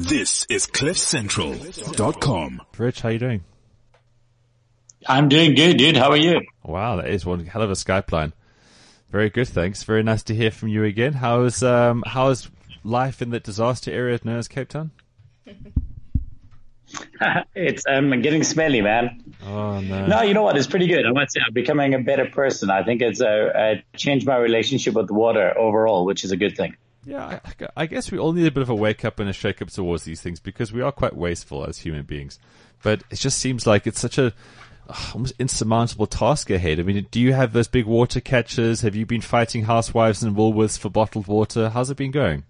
This is CliffCentral.com. Rich, how you doing? I'm doing good, dude. How are you? Wow, that is one hell of a Skype line. Very good, thanks. Very nice to hear from you again. How's um how's life in the disaster area known as Cape Town? it's um getting smelly, man. Oh no. No, you know what? It's pretty good. I must say, I'm becoming a better person. I think it's uh, uh, changed my relationship with water overall, which is a good thing. Yeah, I, I guess we all need a bit of a wake up and a shake up towards these things because we are quite wasteful as human beings. But it just seems like it's such a uh, almost insurmountable task ahead. I mean, do you have those big water catchers? Have you been fighting housewives and Woolworths for bottled water? How's it been going?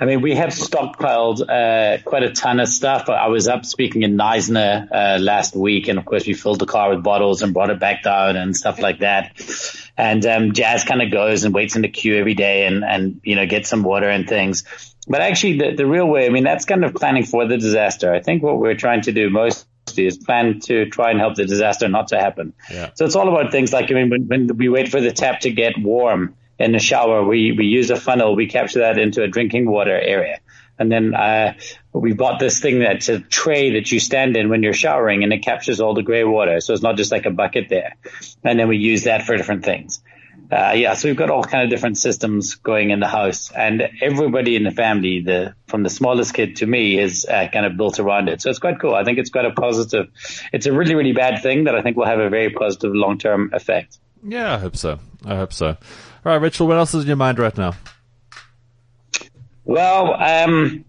I mean, we have stockpiled uh, quite a ton of stuff. I was up speaking in Knysna uh, last week, and of course, we filled the car with bottles and brought it back down and stuff like that. And um, Jazz kind of goes and waits in the queue every day, and and you know gets some water and things. But actually, the, the real way, I mean, that's kind of planning for the disaster. I think what we're trying to do most is plan to try and help the disaster not to happen. Yeah. So it's all about things like, I mean, when, when we wait for the tap to get warm in the shower, we, we use a funnel, we capture that into a drinking water area. And then, uh, we bought this thing that's a tray that you stand in when you're showering and it captures all the gray water. So it's not just like a bucket there. And then we use that for different things. Uh, yeah, so we've got all kind of different systems going in the house, and everybody in the family, the from the smallest kid to me, is uh, kind of built around it. So it's quite cool. I think it's quite a positive. It's a really, really bad thing that I think will have a very positive long term effect. Yeah, I hope so. I hope so. All right, Rachel, what else is in your mind right now? Well, um,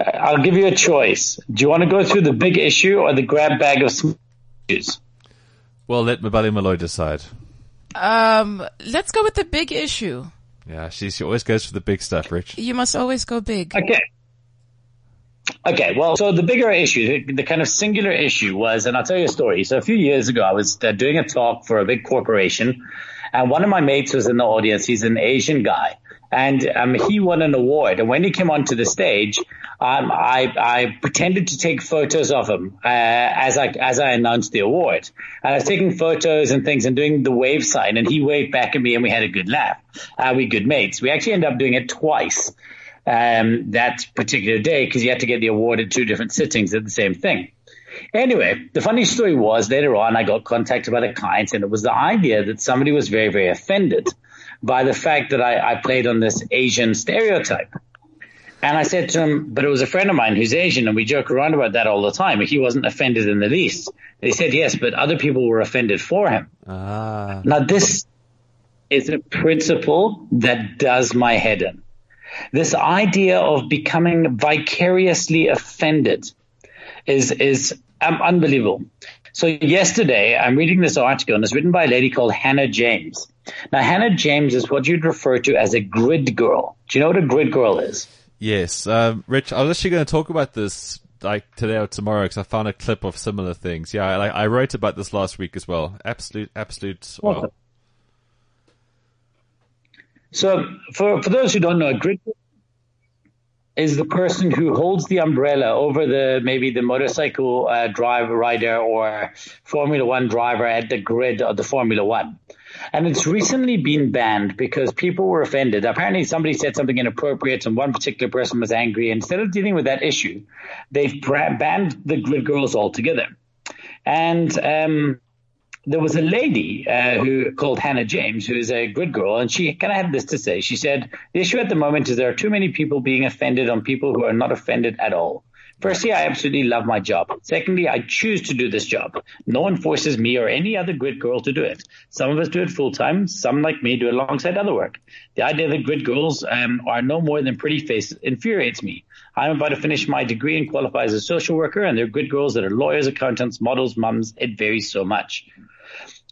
I'll give you a choice. Do you want to go through the big issue or the grab bag of issues? Well, let Mabali Malloy decide. Um, let's go with the big issue. Yeah, she, she always goes for the big stuff, Rich. You must always go big. Okay. Okay, well, so the bigger issue, the, kind of singular issue was, and I'll tell you a story. So a few years ago, I was uh, doing a talk for a big corporation, and one of my mates was in the audience. He's an Asian guy, and um, he won an award. And when he came onto the stage, um, I, I pretended to take photos of him uh, as I as I announced the award. And I was taking photos and things and doing the wave sign, and he waved back at me, and we had a good laugh. Uh, we good mates. We actually ended up doing it twice um, that particular day because you had to get the award at two different sittings at the same thing. Anyway, the funny story was later on I got contacted by the clients and it was the idea that somebody was very, very offended by the fact that I, I played on this Asian stereotype. And I said to him, but it was a friend of mine who's Asian and we joke around about that all the time. He wasn't offended in the least. They said, yes, but other people were offended for him. Ah. Now this is a principle that does my head in. This idea of becoming vicariously offended is, is um, unbelievable. So yesterday I'm reading this article and it's written by a lady called Hannah James. Now Hannah James is what you'd refer to as a grid girl. Do you know what a grid girl is? Yes, um, Rich. I was actually going to talk about this like today or tomorrow because I found a clip of similar things. Yeah, I, I wrote about this last week as well. Absolute, absolute. Well, Awesome. So for, for those who don't know, a grid is the person who holds the umbrella over the maybe the motorcycle uh, driver rider or Formula One driver at the grid of the Formula One. And it's recently been banned because people were offended. Apparently somebody said something inappropriate and one particular person was angry. Instead of dealing with that issue, they've banned the grid girls altogether. And um, there was a lady uh, who called Hannah James, who is a grid girl, and she kind of had this to say. She said, "The issue at the moment is there are too many people being offended on people who are not offended at all." Firstly, I absolutely love my job. Secondly, I choose to do this job. No one forces me or any other grid girl to do it. Some of us do it full time. Some, like me, do it alongside other work. The idea that grid girls um, are no more than pretty faces infuriates me. I'm about to finish my degree and qualify as a social worker, and there are grid girls that are lawyers, accountants, models, mums. It varies so much.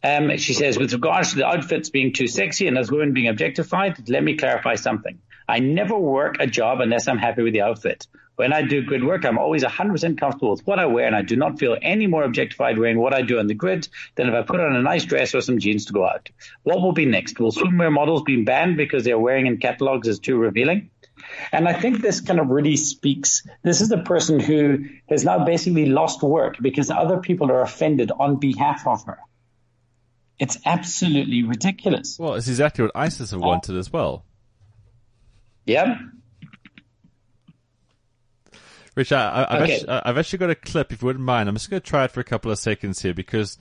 Um, she says, with regards to the outfits being too sexy and as women being objectified, let me clarify something. I never work a job unless I'm happy with the outfit. When I do grid work, I'm always 100% comfortable with what I wear and I do not feel any more objectified wearing what I do on the grid than if I put on a nice dress or some jeans to go out. What will be next? Will swimwear models be banned because they're wearing in catalogs is too revealing? And I think this kind of really speaks. This is the person who has now basically lost work because other people are offended on behalf of her. It's absolutely ridiculous. well, it's exactly what ISIS have wanted as well. Yeah. Rich, I, I've, Okay. actually, I've actually got a clip, if you wouldn't mind. I'm just going to try it for a couple of seconds here because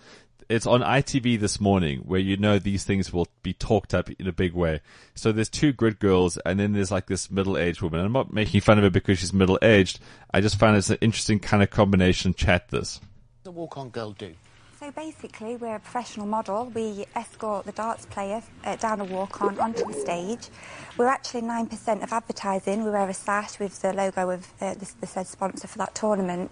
it's on ITV this morning where you know these things will be talked up in a big way. So there's two grid girls and then there's like this middle-aged woman. I'm not making fun of her because she's middle-aged. I just find it's an interesting kind of combination chat this. the walk on girl do? So basically, we're a professional model. We escort the darts player uh, down a walk on onto the stage. We're actually 9% of advertising. We wear a sash with the logo of uh, the, the said sponsor for that tournament.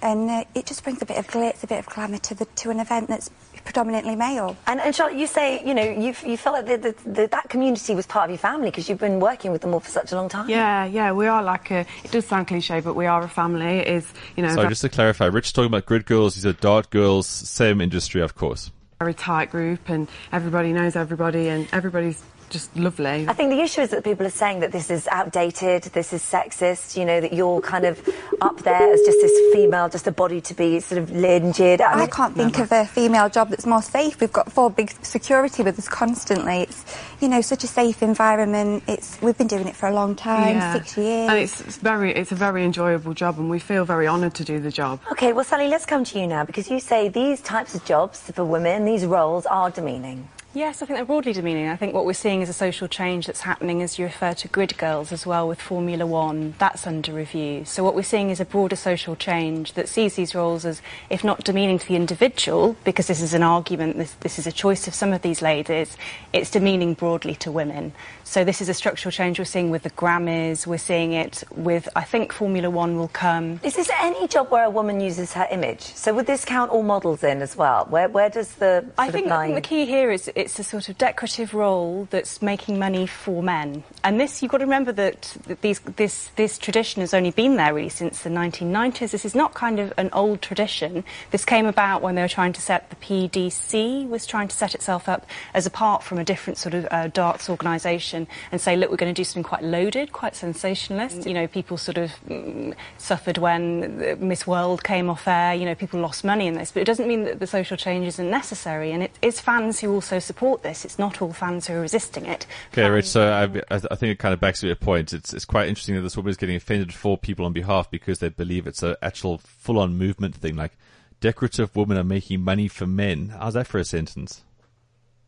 And uh, it just brings a bit of glitz, a bit of glamour to, the, to an event that's predominantly male. And, and Charlotte, you say, you know, you, you felt like the, the, the, that community was part of your family because you've been working with them all for such a long time. Yeah, yeah, we are like a. It does sound cliche, but we are a family. It is, you know, So just to clarify, Rich talking about grid girls, these are dart girls, same industry, of course. very tight group, and everybody knows everybody, and everybody's just lovely. I think the issue is that people are saying that this is outdated, this is sexist, you know, that you're kind of up there as just this female, just a body to be sort of lyngered. I I can't think of a female job that's more safe. We've got four big security with us constantly. It's, you know, such a safe environment. It's we've been doing it for a long time, Yeah. six years. And it's, it's very, it's a very enjoyable job, and we feel very honoured to do the job. Okay, well, Sally, let's come to you now because you say these types of jobs for women, these roles are demeaning. Yes, I think they're broadly demeaning. I think what we're seeing is a social change that's happening, as you refer to grid girls as well with Formula One. That's under review. So what we're seeing is a broader social change that sees these roles as, if not demeaning to the individual, because this is an argument, this, this is a choice of some of these ladies, it's demeaning broadly to women. So this is a structural change we're seeing with the Grammys. We're seeing it with, I think Formula One will come. Is this any job where a woman uses her image? So would this count all models in as well? Where, where does the I think, I think the key here is it's a sort of decorative role that's making money for men. And this, you've got to remember that, these, this, this tradition has only been there really since the 1990s. This is not kind of an old tradition. This came about when they were trying to set, the PDC was trying to set itself up as apart from a different sort of uh, darts organisation and say, look, we're going to do something quite loaded, quite sensationalist. You know, people sort of mm, suffered when Miss World came off air. You know, people lost money in this. But it doesn't mean that the social change isn't necessary. And it is fans who also support this. It's not all fans who are resisting it. Okay, Rich. So I, I I think it kind of backs to your point. It's it's quite interesting that this woman is getting offended for people on behalf because they believe it's an actual full-on movement thing. Like decorative women are making money for men. How's that for a sentence?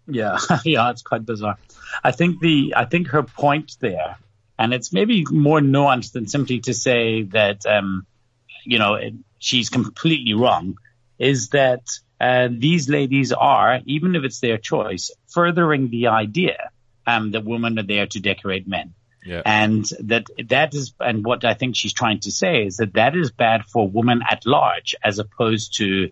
Yeah, yeah, it's quite bizarre. I think the I think her point there, and it's maybe more nuanced than simply to say that um, you know it, she's completely wrong, is that uh, these ladies are, even if it's their choice, furthering the idea um, that women are there to decorate men. Yeah. And that that is, and what I think she's trying to say is that that is bad for women at large, as opposed to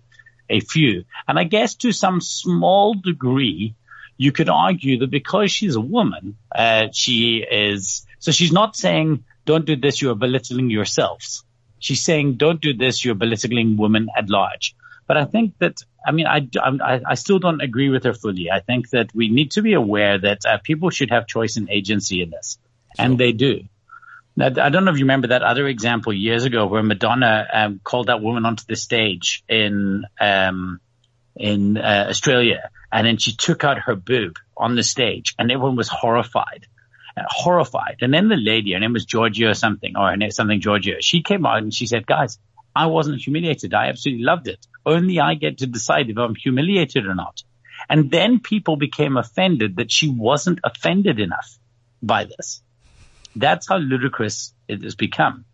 a few. And I guess to some small degree, you could argue that because she's a woman, uh, she is. So she's not saying don't do this, you are belittling yourselves. She's saying don't do this, you're belittling women at large. But I think that, I mean, I, I, I still don't agree with her fully. I think that we need to be aware that uh, people should have choice and agency in this. And they do. Now, I don't know if you remember that other example years ago where Madonna um, called that woman onto the stage in um, in uh, Australia, and then she took out her boob on the stage, and everyone was horrified, uh, horrified. And then the lady, her name was Georgia or something, or her name something Georgia. She came out and she said, "Guys, I wasn't humiliated. I absolutely loved it. Only I get to decide if I'm humiliated or not." And then people became offended that she wasn't offended enough by this. That's how ludicrous it has become.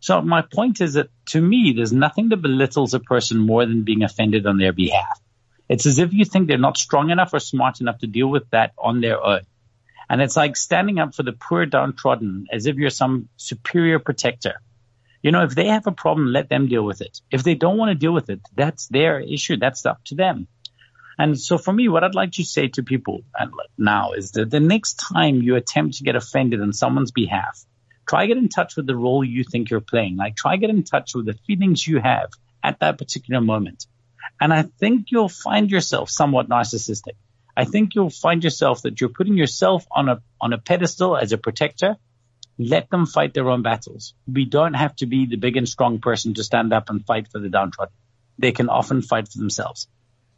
So my point is that to me, there's nothing that belittles a person more than being offended on their behalf. It's as if you think they're not strong enough or smart enough to deal with that on their own. And it's like standing up for the poor downtrodden as if you're some superior protector. You know, if they have a problem, let them deal with it. If they don't want to deal with it, that's their issue. That's up to them. And so for me, what I'd like to say to people now is that the next time you attempt to get offended on someone's behalf, try get in touch with the role you think you're playing. Like try get in touch with the feelings you have at that particular moment. And I think you'll find yourself somewhat narcissistic. I think you'll find yourself that you're putting yourself on a, on a pedestal as a protector. Let them fight their own battles. We don't have to be the big and strong person to stand up and fight for the downtrodden. They can often fight for themselves.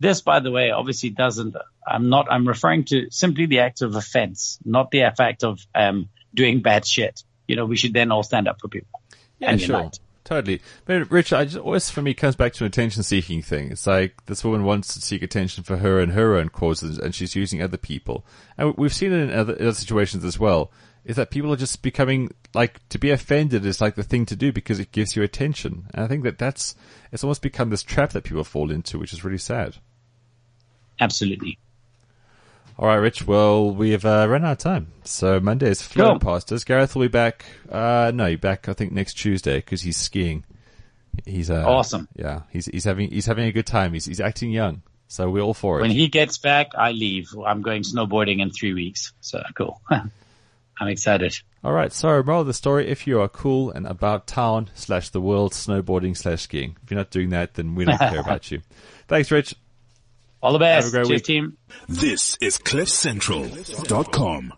This, by the way, obviously doesn't, I'm not, I'm referring to simply the act of offense, not the fact of, um, doing bad shit. You know, we should then all stand up for people. Yeah, and sure. unite. Totally. But Rich, I just always for me comes back to an attention seeking thing. It's like this woman wants to seek attention for her and her own causes and she's using other people. And we've seen it in other, other situations as well. Is that people are just becoming like to be offended is like the thing to do because it gives you attention. And I think that that's it's almost become this trap that people fall into, which is really sad. Absolutely. All right, Rich. Well, we've uh, run out of time. So Monday is flown Cool. past us. Gareth will be back. Uh, no, he's back I think next Tuesday because he's skiing. He's uh, Awesome. Yeah, he's he's having he's having a good time. He's he's acting young, so we're all for it. When he gets back, I leave. I'm going snowboarding in three weeks. So cool. I'm excited. all right. So moral of the story: if you are cool and about town slash the world snowboarding slash skiing, if you're not doing that, then we don't care about you. Thanks, Rich. All the best. Have a great Cheers, week. team. This is CliffCentral.com.